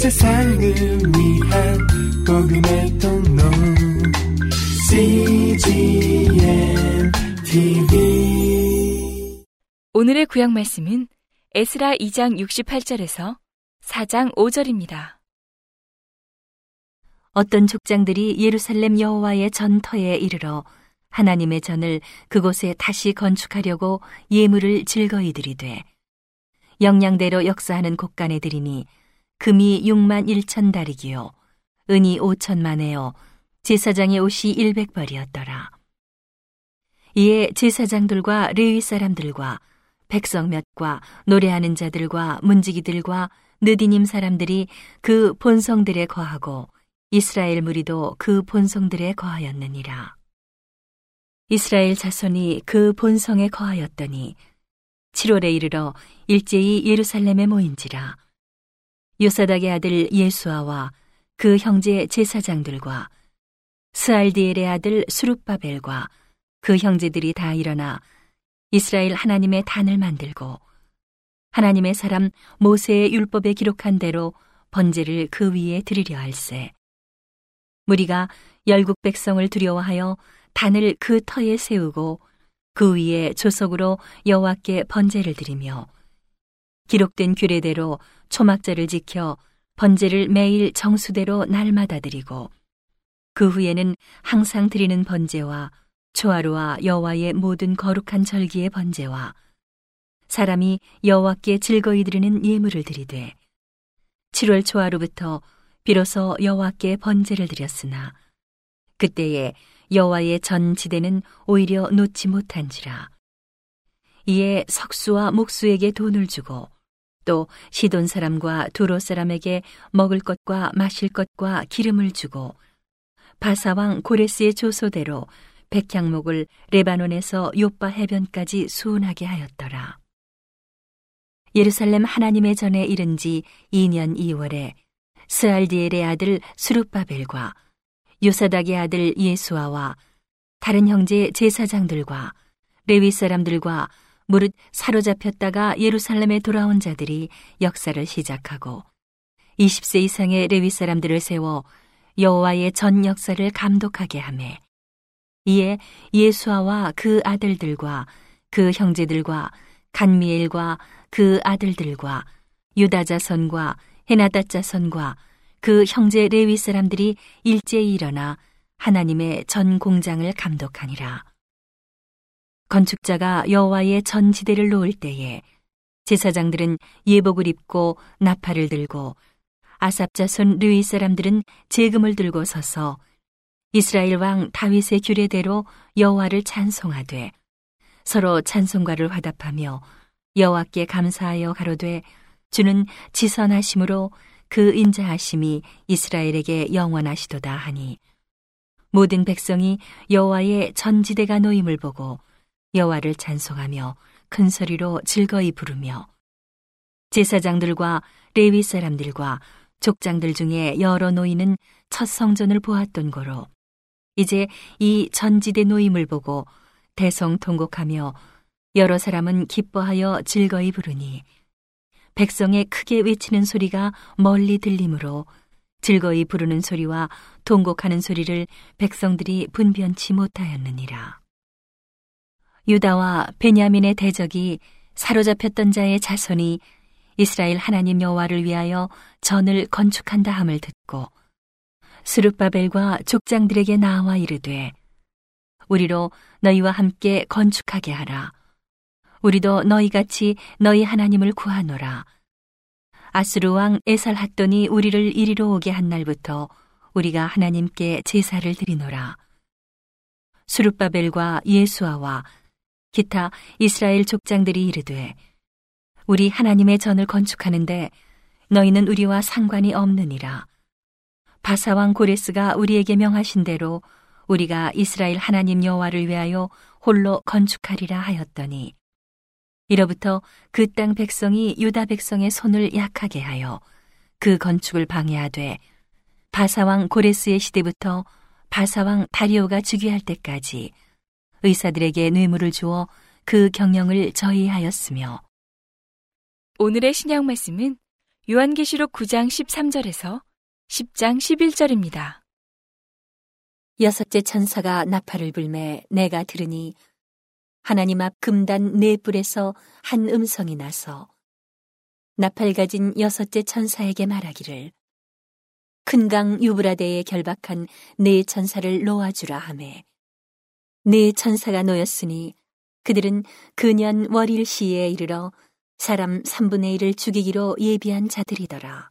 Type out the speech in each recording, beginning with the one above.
세상을 위한 복음의 통로 CGM TV 오늘의 구약 말씀은 에스라 2장 68절에서 4장 5절입니다. 어떤 족장들이 예루살렘 여호와의 전터에 이르러 하나님의 전을 그곳에 다시 건축하려고 예물을 즐거이 드리되 영양대로 역사하는 곳간에 드리니 금이 6만 1천 다리기요 은이 5천만에요 제사장의 옷이 100벌이었더라 이에 제사장들과 레위 사람들과 백성 몇과 노래하는 자들과 문지기들과 느디님 사람들이 그 본성들에 거하고 이스라엘 무리도 그 본성들에 거하였느니라. 이스라엘 자손이 그 본성에 거하였더니 7월에 이르러 일제히 예루살렘에 모인지라. 요사닥의 아들 예수아와 그 형제 제사장들과 스알디엘의 아들 수룹바벨과 그 형제들이 다 일어나 이스라엘 하나님의 단을 만들고 하나님의 사람 모세의 율법에 기록한 대로 번제를 그 위에 드리려 할세. 무리가 열국 백성을 두려워하여 단을 그 터에 세우고 그 위에 조석으로 여호와께 번제를 드리며 기록된 규례대로 초막절을 지켜 번제를 매일 정수대로 날마다 드리고 그 후에는 항상 드리는 번제와 초하루와 여호와의 모든 거룩한 절기의 번제와 사람이 여호와께 즐거이 드리는 예물을 드리되 7월 초하루부터 비로소 여호와께 번제를 드렸으나 그때에 여호와의 전 지대는 오히려 놓지 못한지라. 이에 석수와 목수에게 돈을 주고 또 시돈 사람과 두로 사람에게 먹을 것과 마실 것과 기름을 주고 바사왕 고레스의 조소대로 백향목을 레바논에서 요빠 해변까지 수운하게 하였더라. 예루살렘 하나님의 전에 이른 지 2년 2월에 스알디엘의 아들 수룹바벨과 요사닥의 아들 예수아와 다른 형제 제사장들과 레위 사람들과 무릇 사로잡혔다가 예루살렘에 돌아온 자들이 역사를 시작하고 20세 이상의 레위 사람들을 세워 여호와의 전 역사를 감독하게 하매 이에 예수아와 그 아들들과 그 형제들과 간미엘과 그 아들들과 유다 자손과 헤나다 자손과 그 형제 레위 사람들이 일제히 일어나 하나님의 전 공장을 감독하니라. 건축자가 여호와의 전 지대를 놓을 때에 제사장들은 예복을 입고 나팔을 들고 아삽 자손 르위 사람들은 재금을 들고 서서 이스라엘 왕 다윗의 규례대로 여호와를 찬송하되 서로 찬송가를 화답하며 여호와께 감사하여 가로되 주는 지선하심으로 그 인자하심이 이스라엘에게 영원하시도다 하니 모든 백성이 여호와의 전지대가 놓임을 보고 여호와를 찬송하며 큰 소리로 즐거이 부르며 제사장들과 레위 사람들과 족장들 중에 여러 노인은 첫 성전을 보았던 거로 이제 이 전지대 노임을 보고 대성통곡하며 여러 사람은 기뻐하여 즐거이 부르니 백성의 크게 외치는 소리가 멀리 들리므로 즐거이 부르는 소리와 통곡하는 소리를 백성들이 분변치 못하였느니라. 유다와 베냐민의 대적이 사로잡혔던 자의 자손이 이스라엘 하나님 여호와를 위하여 전을 건축한다 함을 듣고 스룹바벨과 족장들에게 나와 이르되 우리로 너희와 함께 건축하게 하라. 우리도 너희 같이 너희 하나님을 구하노라. 아스루 왕 에살핫돈이 우리를 이리로 오게 한 날부터 우리가 하나님께 제사를 드리노라. 수룹바벨과 예수아와 기타 이스라엘 족장들이 이르되 우리 하나님의 전을 건축하는데 너희는 우리와 상관이 없느니라. 바사왕 고레스가 우리에게 명하신 대로 우리가 이스라엘 하나님 여호와를 위하여 홀로 건축하리라 하였더니 이로부터 그 땅 백성이 유다 백성의 손을 약하게 하여 그 건축을 방해하되 바사왕 고레스의 시대부터 바사왕 다리오가 즉위할 때까지 의사들에게 뇌물을 주어 그 경영을 저희하였으며 오늘의 신약 말씀은 요한계시록 9장 13절에서 10장 11절입니다. 여섯째 천사가 나팔을 불매 내가 들으니 하나님 앞 금단 네 뿔에서 한 음성이 나서 나팔 가진 여섯째 천사에게 말하기를 큰 강 유브라데에 결박한 네 천사를 놓아주라 하매 네 천사가 놓였으니 그들은 그년 월일 시에 이르러 사람 3분의 1을 죽이기로 예비한 자들이더라.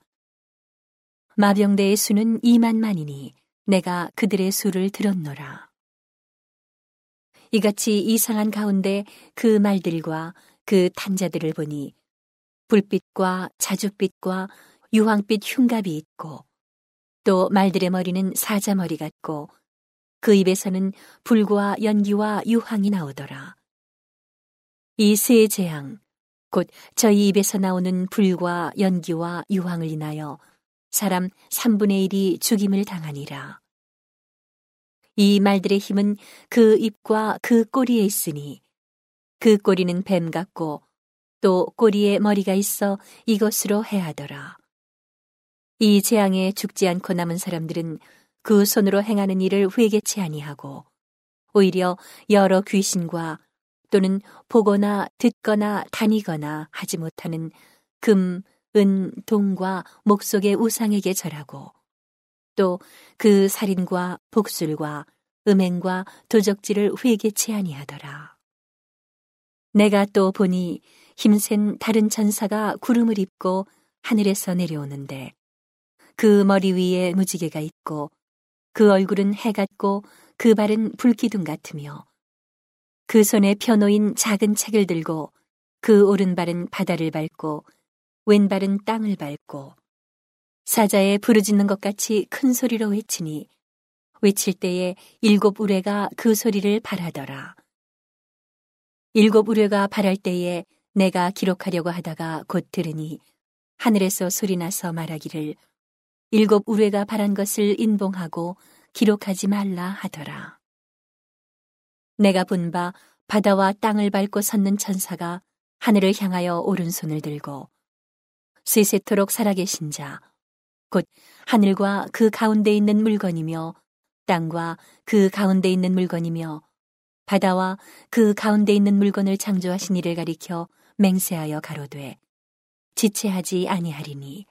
마병대의 수는 2만만이니 내가 그들의 수를 들었노라. 이같이 이상한 가운데 그 말들과 그 탄자들을 보니 불빛과 자줏빛과 유황빛 흉갑이 있고 또 말들의 머리는 사자머리 같고 그 입에서는 불과 연기와 유황이 나오더라. 이 세 재앙, 곧 저희 입에서 나오는 불과 연기와 유황을 인하여 사람 3분의 1이 죽임을 당하니라. 이 말들의 힘은 그 입과 그 꼬리에 있으니 그 꼬리는 뱀 같고 또 꼬리에 머리가 있어 이것으로 해하더라. 이 재앙에 죽지 않고 남은 사람들은 그 손으로 행하는 일을 회개치 아니하고 오히려 여러 귀신과 또는 보거나 듣거나 다니거나 하지 못하는 금, 은, 동과 목속의 우상에게 절하고 또 그 살인과 복술과 음행과 도적질을 회개치 아니하더라. 내가 또 보니 힘센 다른 천사가 구름을 입고 하늘에서 내려오는데 그 머리 위에 무지개가 있고 그 얼굴은 해 같고 그 발은 불기둥 같으며 그 손에 펴놓인 작은 책을 들고 그 오른발은 바다를 밟고 왼발은 땅을 밟고 사자에 부르짖는 것 같이 큰 소리로 외치니 외칠 때에 일곱 우레가 그 소리를 발하더라. 일곱 우레가 발할 때에 내가 기록하려고 하다가 곧 들으니 하늘에서 소리 나서 말하기를 일곱 우레가 발한 것을 인봉하고 기록하지 말라 하더라. 내가 본 바 바다와 땅을 밟고 섰는 천사가 하늘을 향하여 오른손을 들고 세세토록 살아계신 자, 곧 하늘과 그 가운데 있는 물건이며 땅과 그 가운데 있는 물건이며 바다와 그 가운데 있는 물건을 창조하신 이를 가리켜 맹세하여 가로되 지체하지 아니하리니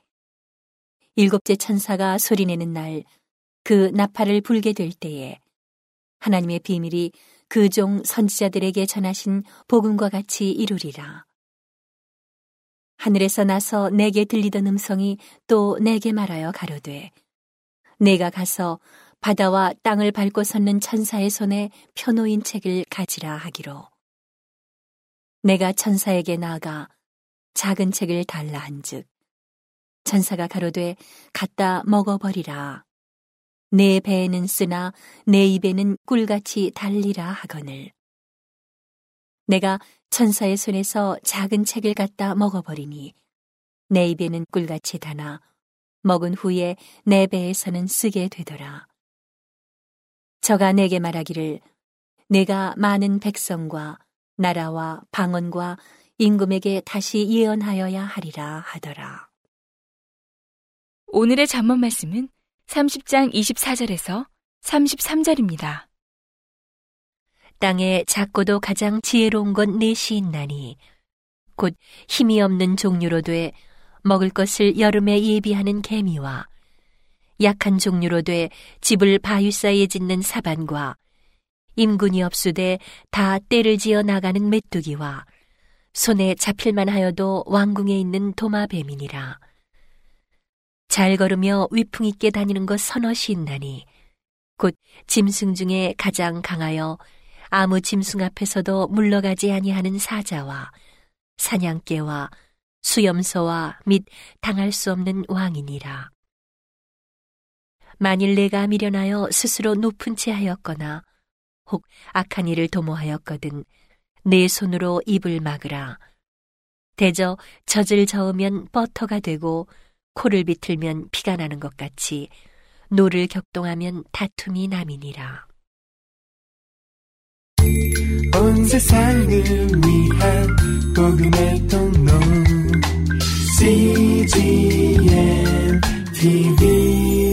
일곱째 천사가 소리내는 날 그 나팔을 불게 될 때에 하나님의 비밀이 그 종 선지자들에게 전하신 복음과 같이 이루리라. 하늘에서 나서 내게 들리던 음성이 또 내게 말하여 가로되 내가 가서 바다와 땅을 밟고 섰는 천사의 손에 펴놓인 책을 가지라 하기로 내가 천사에게 나아가 작은 책을 달라 한즉 천사가 가로되 갖다 먹어버리라. 내 배에는 쓰나 내 입에는 꿀같이 달리라 하거늘. 내가 천사의 손에서 작은 책을 갖다 먹어버리니 내 입에는 꿀같이 다나 먹은 후에 내 배에서는 쓰게 되더라. 저가 내게 말하기를 내가 많은 백성과 나라와 방언과 임금에게 다시 예언하여야 하리라 하더라. 오늘의 잠언 말씀은 30장 24절에서 33절입니다. 땅에 작고도 가장 지혜로운 건 넷이 있나니 곧 힘이 없는 종류로 돼 먹을 것을 여름에 예비하는 개미와 약한 종류로 돼 집을 바위 사이에 짓는 사반과 임군이 없으되 다 때를 지어 나가는 메뚜기와 손에 잡힐만 하여도 왕궁에 있는 도마뱀이니라. 잘 걸으며 위풍 있게 다니는 것 서너시 있나니 곧 짐승 중에 가장 강하여 아무 짐승 앞에서도 물러가지 아니하는 사자와 사냥개와 수염소와 및 당할 수 없는 왕이니라. 만일 내가 미련하여 스스로 높은 채 하였거나 혹 악한 일을 도모하였거든 내 손으로 입을 막으라. 대저 젖을 저으면 버터가 되고 코를 비틀면 피가 나는 것 같이 노를 격동하면 다툼이 남이니라. 온 세상을 위한 복음의 통로 CGM TV